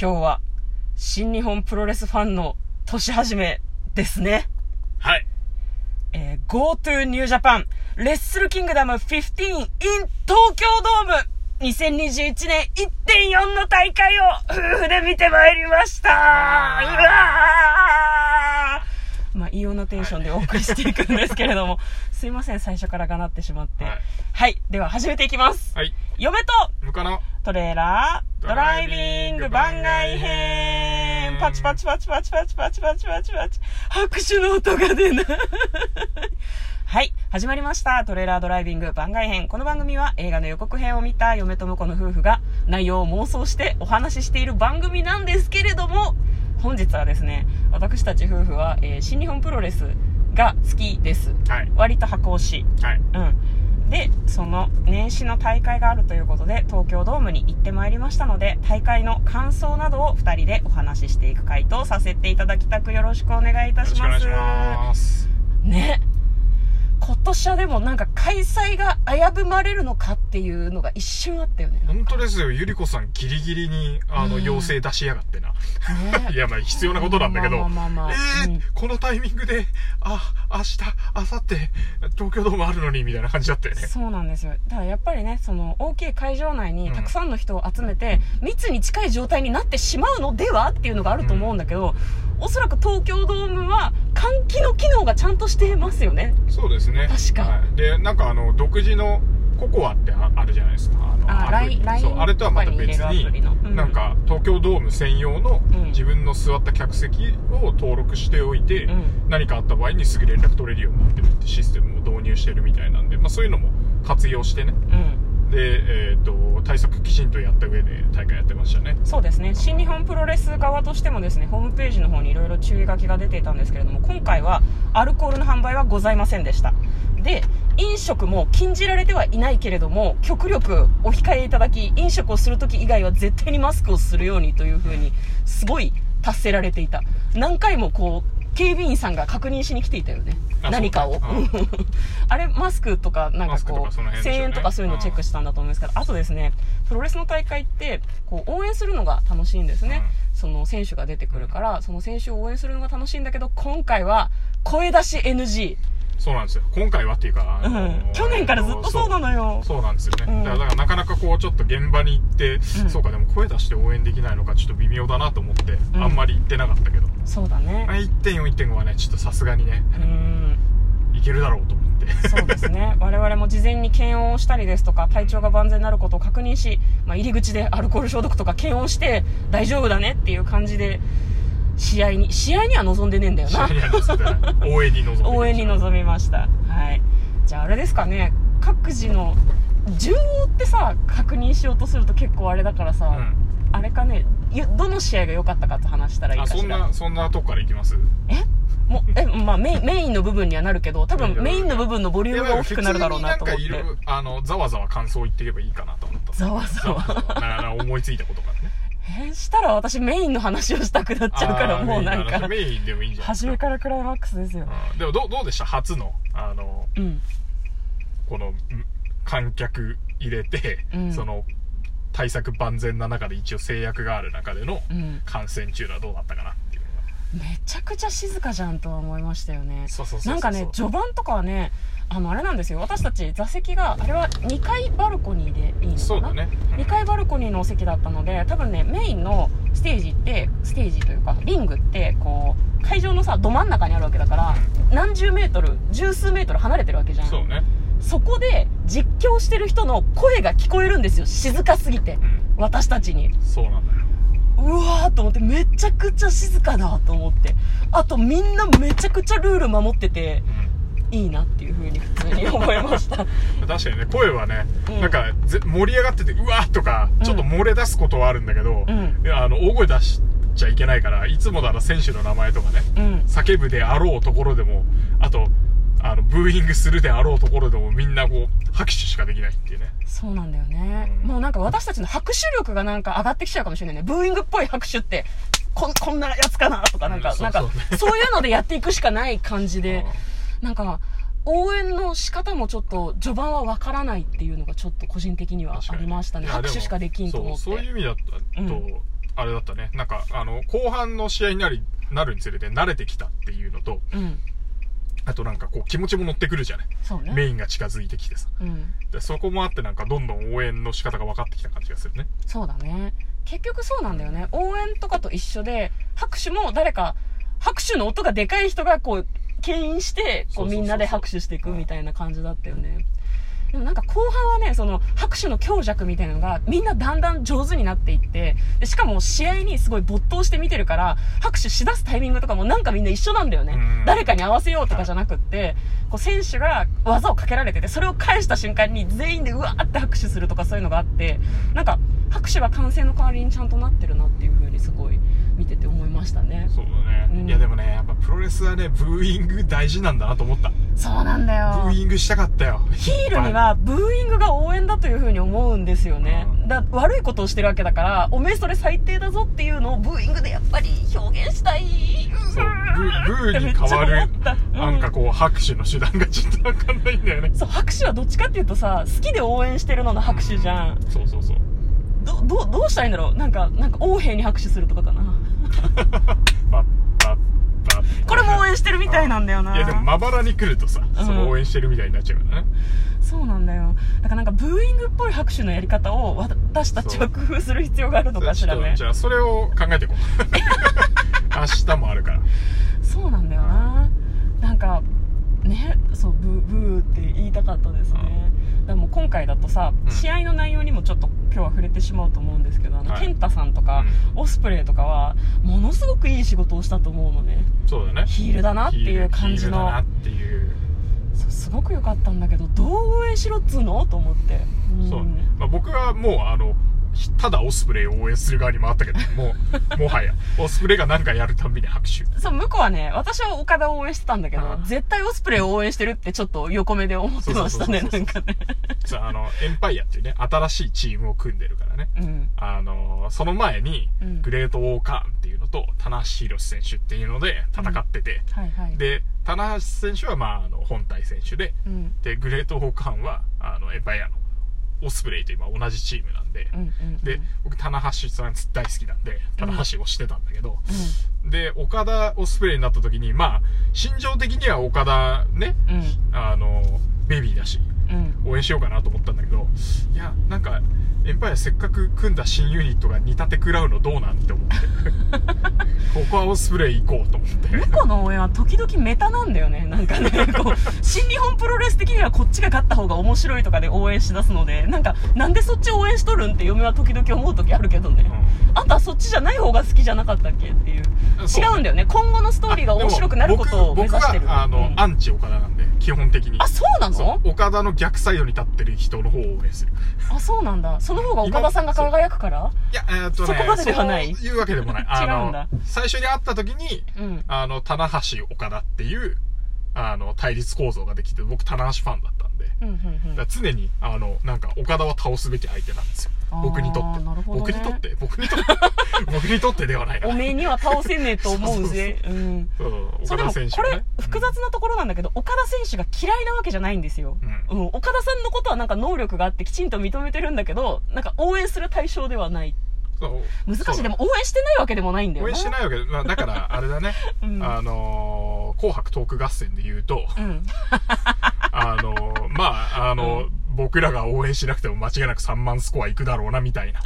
今日は新日本プロレスファンの年始めですね。はい。えー、GoTo New Japan レッスルキングダム15 in 東京ドーム2021年1.4の大会を夫婦で見てまいりましたうわーまあ、異様なテンションでお送りしていくんですけれども、すいません、最初からがなってしまって。ははいい。では始めていきます。はい。嫁と向こうの、トレーラードライビング番外編パチパチパチパチパチパチパチパチパチ拍手の音が出ないはい。始まりました。トレーラードライビング番外編。この番組は映画の予告編を見た嫁と婿の夫婦が内容を妄想してお話ししている番組なんですけれども、本日はですね、私たち夫婦は、えー新日本プロレスが好きです。はい。割と箱推し。はい。うん、でその年始の大会があるということで東京ドームに行ってまいりましたので大会の感想などを2人でお話ししていく回答させていただきたくよろしくお願いいたします。今年はでもなんか開催が危ぶまれるのかっていうのが一瞬あったよね。本当ですよ、ゆりこさんギリギリに、あの、うん要請出しやがってな。ね。いや、まあ、必要なことなんだけど、まあまあこのタイミングで、あ、明日、明後日、東京ドームあるのに、みたいな感じだったよね。そうなんですよ。だからやっぱりねその大きい会場内にうんたくさんの人を集めて、密に近い状態になってしまうのではっていうのがあると思うんだけど、おそらく東京ドームは換気の機能がちゃんとしてますよね。そうですね。確か。はい。で、なんかあの、独自のココアってああるじゃないですか。あのああれとはまた別にうん。に、なんか、東京ドーム専用のうん。自分の座った客席を登録しておいて、うん。何かあった場合にすぐ連絡取れるようになってるってシステムを導入してるみたいなんで、まあそういうのも活用してね。うんで、えっ、と、対策きちんとやった上で大会やってましたね。そうですね。新日本プロレス側としてもですねホームページの方にいろいろ注意書きが出ていたんですけれども今回はアルコールの販売はございませんでした。で飲食も禁じられてはいないけれども極力お控えいただき飲食をするとき以外は絶対にマスクをするようにというふうにすごい達せられていた。何回もこう警備員さんが確認しに来ていたよね。あ何かを。あれマスクとかなんかこうかその辺でしょう1000ね円とかそういうのをチェックしたんだと思うんですけどあとですねプロレスの大会ってこう応援するのが楽しいんですね、その選手が出てくるからその選手を応援するのが楽しいんだけど今回は声出し NG、そうなんですよ。今回はっていうか、あのうん、去年からずっとそうなのよ。そうなんですよね、うん。だからなかなかこうちょっと現場に行って、ん。そうかでも声出して応援できないのかちょっと微妙だなと思って、うん。あんまり行ってなかったけど、そうだね。あ1.41.5はねちょっとさすがにねうん。いけるだろうと思って。そうですね。我々も事前に検温をしたりですとか体調が万全になることを確認し、まあ、入り口でアルコール消毒とか検温して大丈夫だねっていう感じで試合に試合には臨んでねえんだよ試な合には臨んでない応援に臨んで応援に臨みました。はい。じゃああれですかね。各自の順を追ってさ確認しようとすると結構あれだからさ、うん。あれかね。ゆどの試合が良かったかって話したらいいあそんかしらなそんなとこから行きます？え？もうえまあメイン メインの部分にはなるけど多分メインの部分。のボリュームが大きくなるだろうなと思って。あのざわざわ感想言っていけばいいかなと思ったざわざわ。思いついたことがねえーしたら私メインの話をしたくなっちゃうからもうなんか。メインでもいいんじゃない初めからクライマックスですようんでもどうどうでした？初のあのうん。このん観客入れて、うん。その対策万全な中で一応制約がある中でのうん。感染中はどうだったかな？めちゃくちゃ静かじゃんとは思いましたよね。なんかね序盤とかはねあのあれなんですよ。私たち座席があれは2階バルコニーでいいのかな？ね、うん。2階バルコニーのお席だったので多分ねメインのステージってステージというかリングってこう会場のさど真ん中にあるわけだから何十メートル十数メートル離れてるわけじゃん。そうね、そこで実況してる人の声が聞こえるんですよ。静かすぎて。うん、私たちに。そうなんだようわーと思ってめちゃくちゃ静かだと思って。あとみんなめちゃくちゃルール守ってていいなっていう風に普通に思いました。うん、確かにね声はね、うん。なんかぜ盛り上がっててうわーとかうん。ちょっと漏れ出すことはあるんだけど、うん。あの大声出しちゃいけないからいつもなら選手の名前とかねうん。叫ぶであろうところでもあとあのブーイングするであろうところでもみんなこう拍手しかできないっていうね。そうなんだよね、うん。もうなんか私たちの拍手力がなんか上がってきちゃうかもしれないね。ブーイングっぽい拍手ってこんこんなやつかなとかなんか、うんなんかそういうのでやっていくしかない感じで。なんか応援の仕方もちょっと序盤はわからないっていうのがちょっと個人的にはありましたね。拍手しかできんと思って。そうそういう意味だと、うん。あれだったね。なんか、あの、後半の試合になり、なるにつれて慣れてきたっていうのと、うん。あとなんかこう気持ちも乗ってくるじゃない。ね。メインが近づいてきてさ。うん。でそこもあってなんかどんどん応援の仕方が分かってきた感じがするね。そうだね。結局そうなんだよね。応援とかと一緒で、拍手も誰か、拍手の音がでかい人がこう、牽引して、こそうみんなで拍手していくみたいな感じだったよね。でもなんか後半はね、その拍手の強弱みたいなのがみんなだんだん上手になっていって、でしかも試合にすごい没頭して見てるから、拍手しだすタイミングとかもなんかみんな一緒なんだよねうん。誰かに合わせようとかじゃなくって、こう選手が技をかけられてて、それを返した瞬間に全員でうわーって拍手するとかそういうのがあって、なんか拍手は歓声の代わりにちゃんとなってるなっていう風にすごい見てて思いましたね。そうだね。うんいやでもね、やっぱプロレスはね、ブーイング大事なんだなと思った。そうなんだよ。ブーイングしたかったよ。ヒールにはブーイングが応援だというふうに思うんですよね。だ悪いことをしてるわけだから、おめえそれ最低だぞっていうのをブーイングでやっぱり表現したい。そう、ブー、に変わる うんなんかこう拍手の手段がちょっとわかんないんだよね。そう、拍手はどっちかっていうとさ、好きで応援してるのの拍手じゃん。そうそうそう。ど、ど、どうしたらいいんだろうなんか、なんか王兵に拍手するとかかな。これも応援してるみたいなんだよな。いやでもまばらに来るとさ、うんその応援してるみたいになっちゃうからね。そうなんだよ。だからなんかブーイングっぽい拍手のやり方を私たちは工夫する必要があるのかしらね。じゃあそれを考えていこう。明日もあるから。そうなんだよな。なんか、ね、そう、ブー、ブーって言いたかったですね。でも今回だとさ、うん試合の内容にもちょっと今日は触れてしまうと思うんですけど、あの、はいケンタさんとか、オスプレイとかは、ものすごくいい仕事をしたと思うのね。そうだね。ヒールだなっていう感じのすごく良かったんだけど、どう応援しろっつうの？と思って。んそう。まあ、僕はもうあの、ひただオスプレイを応援する側に回ったけど、もう、もはや、オスプレイが何かやるたんびに拍手。そう、向こうはね、私は岡田を応援してたんだけど絶対オスプレイを応援してるってちょっと横目で思ってましたね、そうそうそうそうなんかね。さあ、あの、エンパイアっていうね、新しいチームを組んでるからね。うん。あの、その前に、うんグレート・ウォーカーンっていうのと、棚橋宏選手っていうので戦ってて、はいはい。で、棚橋選手は、まあ、あの、本体選手で、うん。で、グレート・ウォーカーンは、あの、エンパイアの、オスプレイと今同じチームなんで、うんうんうん。で、僕、棚橋さん大好きなんで、棚橋をしてたんだけど、うで、岡田オスプレイになった時に、まあ、心情的には岡田ね、ん。うん。あの、ベビーだし、うん。応援しようかなと思ったんだけど、いや、なんか、エンパイアせっかく組んだ新ユニットが煮立て食らうのどうなんって思って。ここはオスプレイ行こうと思って。向こうの応援は時々メタなんだよね。なんかね、こう、新日本プロレス的にはこっちが勝った方が面白いとかで応援しだすので、なんか、なんでそっち応援しとるんって嫁は時々思う時あるけどね。あんたはそっちじゃない方が好きじゃなかったっけっていう。違うんだよね。今後のストーリーが面白くなることを目指してる。僕僕は、あの、うんアンチ岡田なんで、基本的に。あ、そうなそのう岡田の逆サイドに立ってる人の方を応援する。あ、そうなんだ。その方が岡田さんが輝くから？いや、えーっとね、そこまでではないそういうわけでもない。あの違うんだ最初に会った時に、うん。あの、棚橋岡田っていう、あの、対立構造ができて、僕、棚橋ファンだったんで、うん、うん、うんだから。常に、あの、なんか、岡田は倒すべき相手なんですよ。僕にとって。なるほどね僕にとって僕にとって 僕にとってではないな。おめえには倒せねえと思うぜ。うん。そう岡田これ複雑なところなんだけど、岡田選手が嫌いなわけじゃないんですよ。ううん。岡田さんのことはなんか能力があってきちんと認めてるんだけど、なんか応援する対象ではない。そう難しい。でも応援してないわけでもないんだよな。応援してないわけで、まあ、だから、あれだね。うんあのー紅白トーク合戦で言うと、うん。あのーまあ、あのう僕らが応援しなくても間違いなく3万スコアいくだろうな、みたいな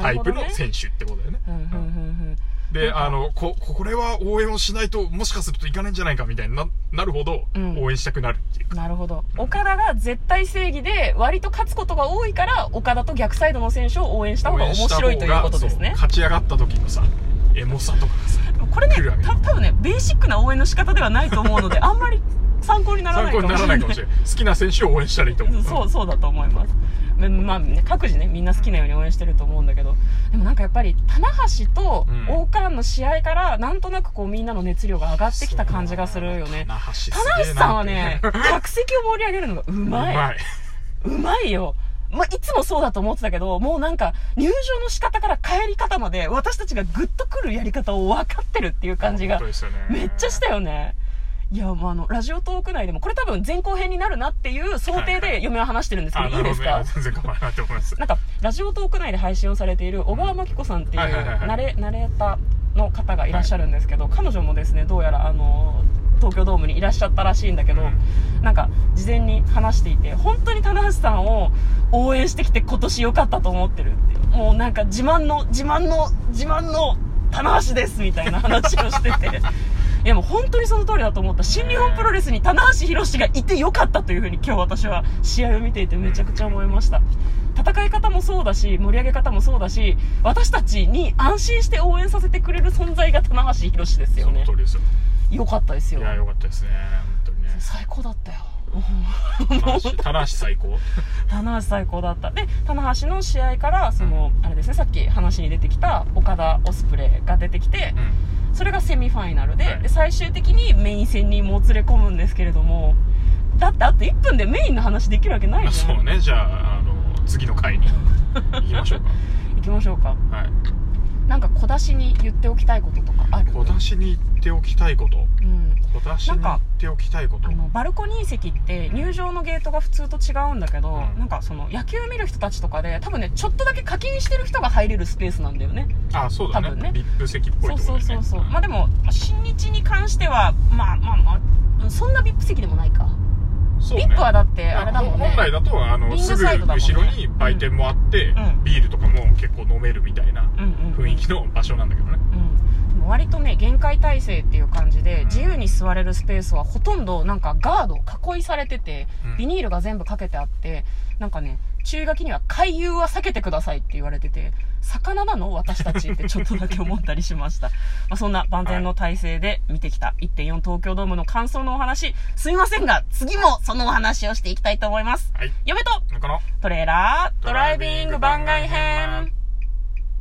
タイプ。の選手ってことだよね。で、あの、こ、これは応援をしないと、もしかするといかないんじゃないかみたいにな、なるほどうん、応援したくなるっていううん。か。なるほど。うん岡田が絶対正義で、割と勝つことが多いから、岡田と逆サイドの選手を応援した方が面白いということですね。勝ち上がった時のさ、エモさとかがさ、これね多分ね、ベーシックな応援の仕方ではないと思うので、あんまり参考にならない参考にならないかもしれない。好きな選手を応援したらいいと思う。そう、そうだと思います。ままあね、各自ね、みんな好きなように応援してると思うんだけど、でもなんかやっぱり、棚橋とうん大川の試合から、なんとなくこうみんなの熱量が上がってきた感じがするよね。棚橋さんはね、客席を盛り上げるのがううまい。うまいよ。まあ、いつもそうだと思ってたけど、もうなんか、入場の仕方から帰り方まで、私たちがグッと来るやり方を分かってるっていう感じが。めっちゃしたよね。いや、まあ、あの、ラジオトーク内でも、これ多分前後編になるなっていう想定で嫁は話してるんですけど、あいいですか？全然構わないと思います。なんか、ラジオトーク内で配信をされている小川真紀子さんっていうナレーターの方がいらっしゃるんですけど、彼女もですね、どうやら、あの、東京ドームにいらっしゃったらしいんだけど、うん。なんか、事前に話していて、本当に棚橋さんを応援してきて今年良かったと思ってるっていう。もうなんか自慢の、自慢の、自慢の棚橋ですみたいな話をしてて。いやもう本当にその通りだと思った。新日本プロレスに棚橋宏がいてよかったというふうに今日私は試合を見ていてめちゃくちゃ思いました。戦い方もそうだし、盛り上げ方もそうだし、私たちに安心して応援させてくれる存在が棚橋宏ですよねその通。りですよよかったですよ。いやよかったですね本当にね最高だったよ。棚橋最高棚橋最高だった。で、棚橋の試合から、その、あれですね、さっき話に出てきた岡田オスプレイが出てきて、うんそれがセミファイナルで,、はいで最終的にメイン戦にもつれ込むんですけれども、だってあと1分でメインの話できるわけないまあじゃん。そうねじゃああの次の回に行きましょう 行きましょうか。かはいなんか小出しに言っておきたいこととかある？小出しに言っておきたいこと？うん。小出しに言っておきたいこと？あのバルコニー席って入場のゲートが普通と違うんだけど、うん。なんかその野球見る人たちとかで多分ねちょっとだけ課金してる人が入れるスペースなんだよね。あそうだね。多分ね。ビップ席っぽいそうそうそうそう、まあでも新日に関してはまあまあまあそんな VIP 席でもないか、そうね。VIP はだってあれだもんね。本来だとあのリングすぐ後ろに売店もあって、うんビールとかも結構飲めるみたいな雰囲気の場所なんだけどね、うん、割とね限界体制っていう感じで、うん。自由に座れるスペースはほとんどなんかガード囲いされてて、うん。ビニールが全部かけてあってなんかね注意書きには回遊は避けてくださいって言われてて魚なの？私たちってちょっとだけ思ったりしました。まあそんな万全の体制で見てきた。1.4東京ドームの感想のお話。すいませんが次もそのお話をしていきたいと思います。はい。嫁とトレーラードライビング番外編